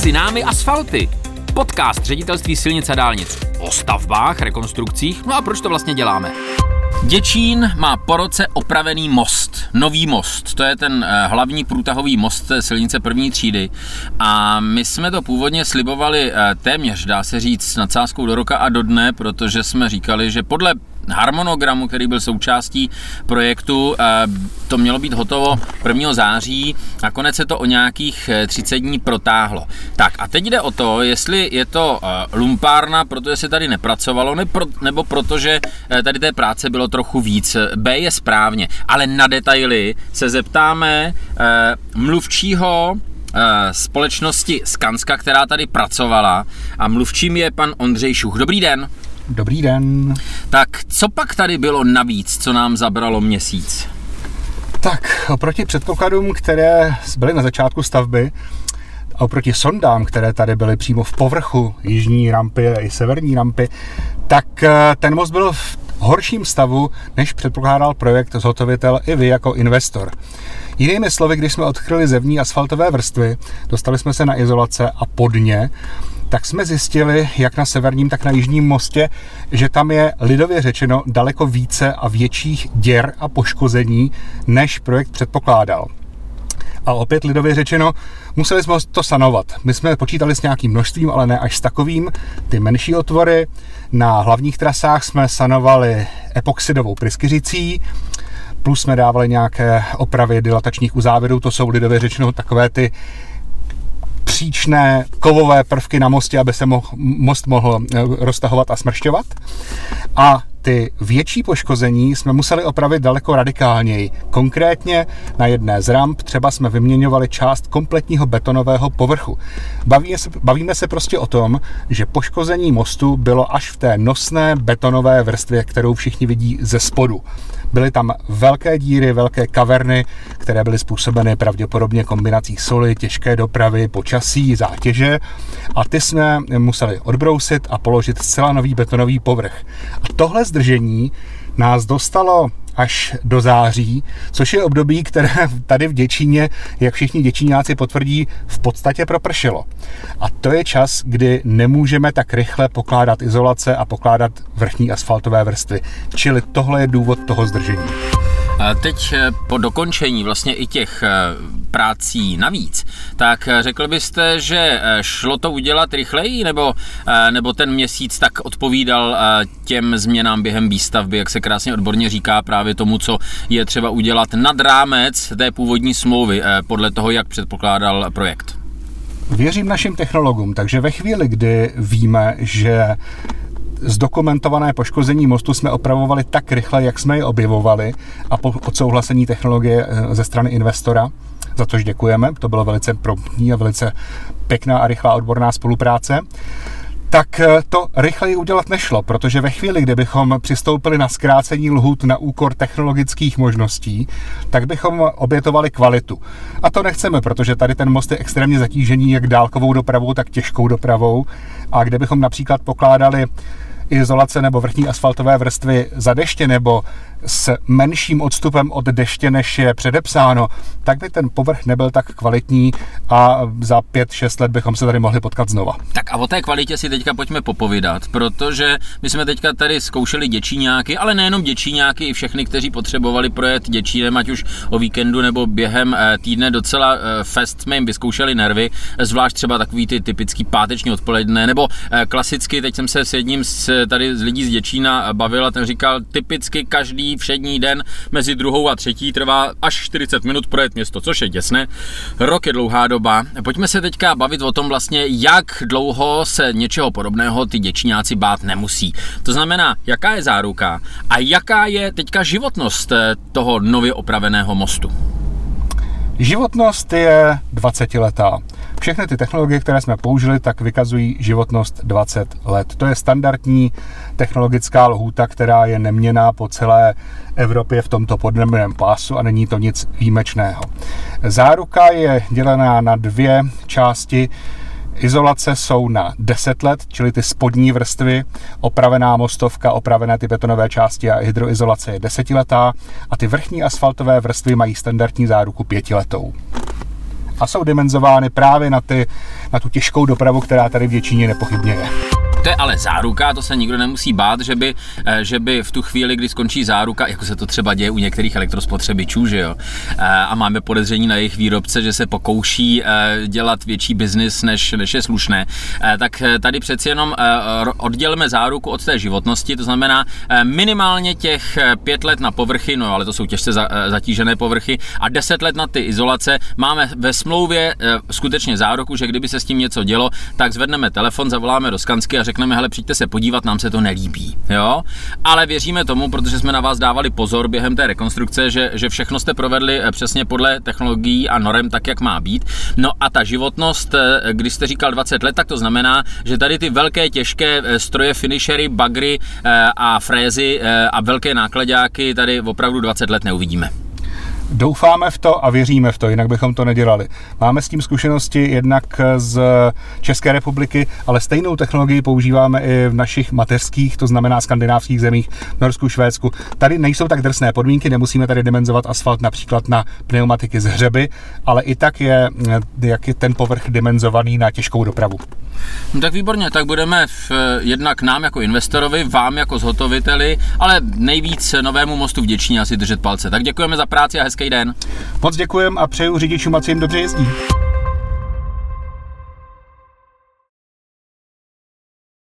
Mezi námi asfalty. Podcast ředitelství silnic a dálnic. O stavbách, rekonstrukcích, no a proč to vlastně děláme? Děčín má po roce opravený most, nový most. To je ten eh, hlavní průtahový most silnice první třídy. A my jsme to původně slibovali eh, téměř, dá se říct, s nadsázkou do roka a do dne, protože jsme říkali, že podle harmonogramu, který byl součástí projektu. Eh, to mělo být hotovo 1. září, nakonec se to o nějakých 30 dní protáhlo. Tak a teď jde o to, jestli je to lumpárna, protože se tady nepracovalo, nebo protože tady té práce bylo trochu víc. B je správně, ale na detaily se zeptáme eh, mluvčího eh, společnosti Skanska, která tady pracovala a mluvčím je pan Ondřej Šuch. Dobrý den. Dobrý den. Tak co pak tady bylo navíc, co nám zabralo měsíc? Tak oproti předpokladům, které byly na začátku stavby, a oproti sondám, které tady byly přímo v povrchu jižní rampy a i severní rampy, tak eh, ten most byl v horším stavu, než předpokládal projekt zhotovitel i vy jako investor. Jinými slovy, když jsme odkryli zevní asfaltové vrstvy, dostali jsme se na izolace a podně, tak jsme zjistili, jak na severním, tak na jižním mostě, že tam je lidově řečeno daleko více a větších děr a poškození, než projekt předpokládal. A opět lidově řečeno, museli jsme to sanovat. My jsme počítali s nějakým množstvím, ale ne až s takovým. Ty menší otvory na hlavních trasách jsme sanovali epoxidovou pryskyřicí, plus jsme dávali nějaké opravy dilatačních uzávěrů, to jsou lidově řečeno takové ty příčné kovové prvky na mostě, aby se mohl, most mohl eh, roztahovat a smršťovat. A ty větší poškození jsme museli opravit daleko radikálněji. Konkrétně na jedné z ramp třeba jsme vyměňovali část kompletního betonového povrchu. Bavíme se, bavíme se prostě o tom, že poškození mostu bylo až v té nosné betonové vrstvě, kterou všichni vidí ze spodu. Byly tam velké díry, velké kaverny, které byly způsobeny pravděpodobně kombinací soli, těžké dopravy, počasí, zátěže a ty jsme museli odbrousit a položit zcela nový betonový povrch. A tohle zdržení nás dostalo až do září, což je období, které tady v Děčíně, jak všichni děčíňáci potvrdí, v podstatě propršelo. A to je čas, kdy nemůžeme tak rychle pokládat izolace a pokládat vrchní asfaltové vrstvy. Čili tohle je důvod toho zdržení. Teď eh, po dokončení vlastně i těch eh, prací navíc, tak eh, řekl byste, že šlo to udělat rychleji, nebo, nebo ten měsíc tak odpovídal těm změnám během výstavby, jak se krásně odborně říká právě tomu, co je třeba udělat nad rámec té původní smlouvy, podle toho, jak předpokládal projekt? Věřím našim technologům, takže ve chvíli, kdy víme, že zdokumentované poškození mostu jsme opravovali tak rychle, jak jsme je objevovali a po odsouhlasení technologie eh, ze strany investora, za což děkujeme, to bylo velice promptní a velice pěkná a rychlá odborná spolupráce, tak eh, to rychleji udělat nešlo, protože ve chvíli, kdy bychom přistoupili na zkrácení lhůt na úkor technologických možností, tak bychom obětovali kvalitu. A to nechceme, protože tady ten most je extrémně zatížený jak dálkovou dopravou, tak těžkou dopravou. A kde bychom například pokládali izolace nebo vrchní asfaltové vrstvy za deště nebo s menším odstupem od deště, než je předepsáno, tak by ten povrch nebyl tak kvalitní a za 5-6 let bychom se tady mohli potkat znova. Tak a o té kvalitě si teďka pojďme popovídat, protože my jsme teďka tady zkoušeli děčíňáky, ale nejenom děčíňáky, i všechny, kteří potřebovali projet děčínem, ať už o víkendu nebo během eh, týdne docela eh, fest jsme jim vyzkoušeli nervy, zvlášť třeba takový ty typický páteční odpoledne, nebo eh, klasicky, teď jsem se s jedním z, tady z lidí z Děčína bavil a ten říkal, typicky každý všední den mezi druhou a třetí trvá až 40 minut projet město, což je děsné. Rok je dlouhá doba. Pojďme se teďka bavit o tom vlastně, jak dlouho se něčeho podobného ty děčňáci bát nemusí. To znamená, jaká je záruka a jaká je teďka životnost eh, toho nově opraveného mostu. Životnost je 20 letá. Všechny ty technologie, které jsme použili, tak vykazují životnost 20 let. To je standardní technologická lhůta, která je neměná po celé Evropě v tomto podnebném pásu a není to nic výjimečného. Záruka je dělená na dvě části. Izolace jsou na 10 let, čili ty spodní vrstvy, opravená mostovka, opravené ty betonové části a hydroizolace je desetiletá a ty vrchní asfaltové vrstvy mají standardní záruku pětiletou. A jsou dimenzovány právě na, ty, na tu těžkou dopravu, která tady v Děčíně nepochybně je. To je ale záruka, to se nikdo nemusí bát, že by, eh, že by v tu chvíli, kdy skončí záruka, jako se to třeba děje u některých elektrospotřebičů, že jo, eh, a máme podezření na jejich výrobce, že se pokouší eh, dělat větší biznis, než, než je slušné, tak tady přeci jenom oddělíme záruku od té životnosti, to znamená minimálně těch pět let na povrchy, no ale to jsou těžce zatížené povrchy, a deset let na ty izolace. Máme ve smlouvě skutečně záruku, že kdyby se s tím něco dělo, tak zvedneme telefon, zavoláme do Skansky a řekneme, hele, přijďte se podívat, nám se to nelíbí, jo. Ale věříme tomu, protože jsme na vás dávali pozor během té rekonstrukce, že, že všechno jste provedli eh, přesně podle technologií a norem tak, jak má být. No a ta životnost, eh, když jste říkal 20 let, tak to znamená, že tady ty velké těžké eh, stroje, finishery, bagry a frézy a velké nákladáky tady opravdu 20 let neuvidíme. Doufáme v to a věříme v to, jinak bychom to nedělali. Máme s tím zkušenosti jednak z České republiky, ale stejnou technologii používáme i v našich mateřských, to znamená skandinávských zemích, Norsku, Švédsku. Tady nejsou tak drsné podmínky, nemusíme tady dimenzovat asfalt například na pneumatiky z hřeby, ale i tak je, jak je ten povrch dimenzovaný na těžkou dopravu. No tak výborně, tak budeme v, jednak nám jako investorovi, vám jako zhotoviteli, ale nejvíc novému mostu vděční asi držet palce. Tak děkujeme za práci a hezký den. Moc děkujem a přeju řidičům, ať se jim dobře jezdí.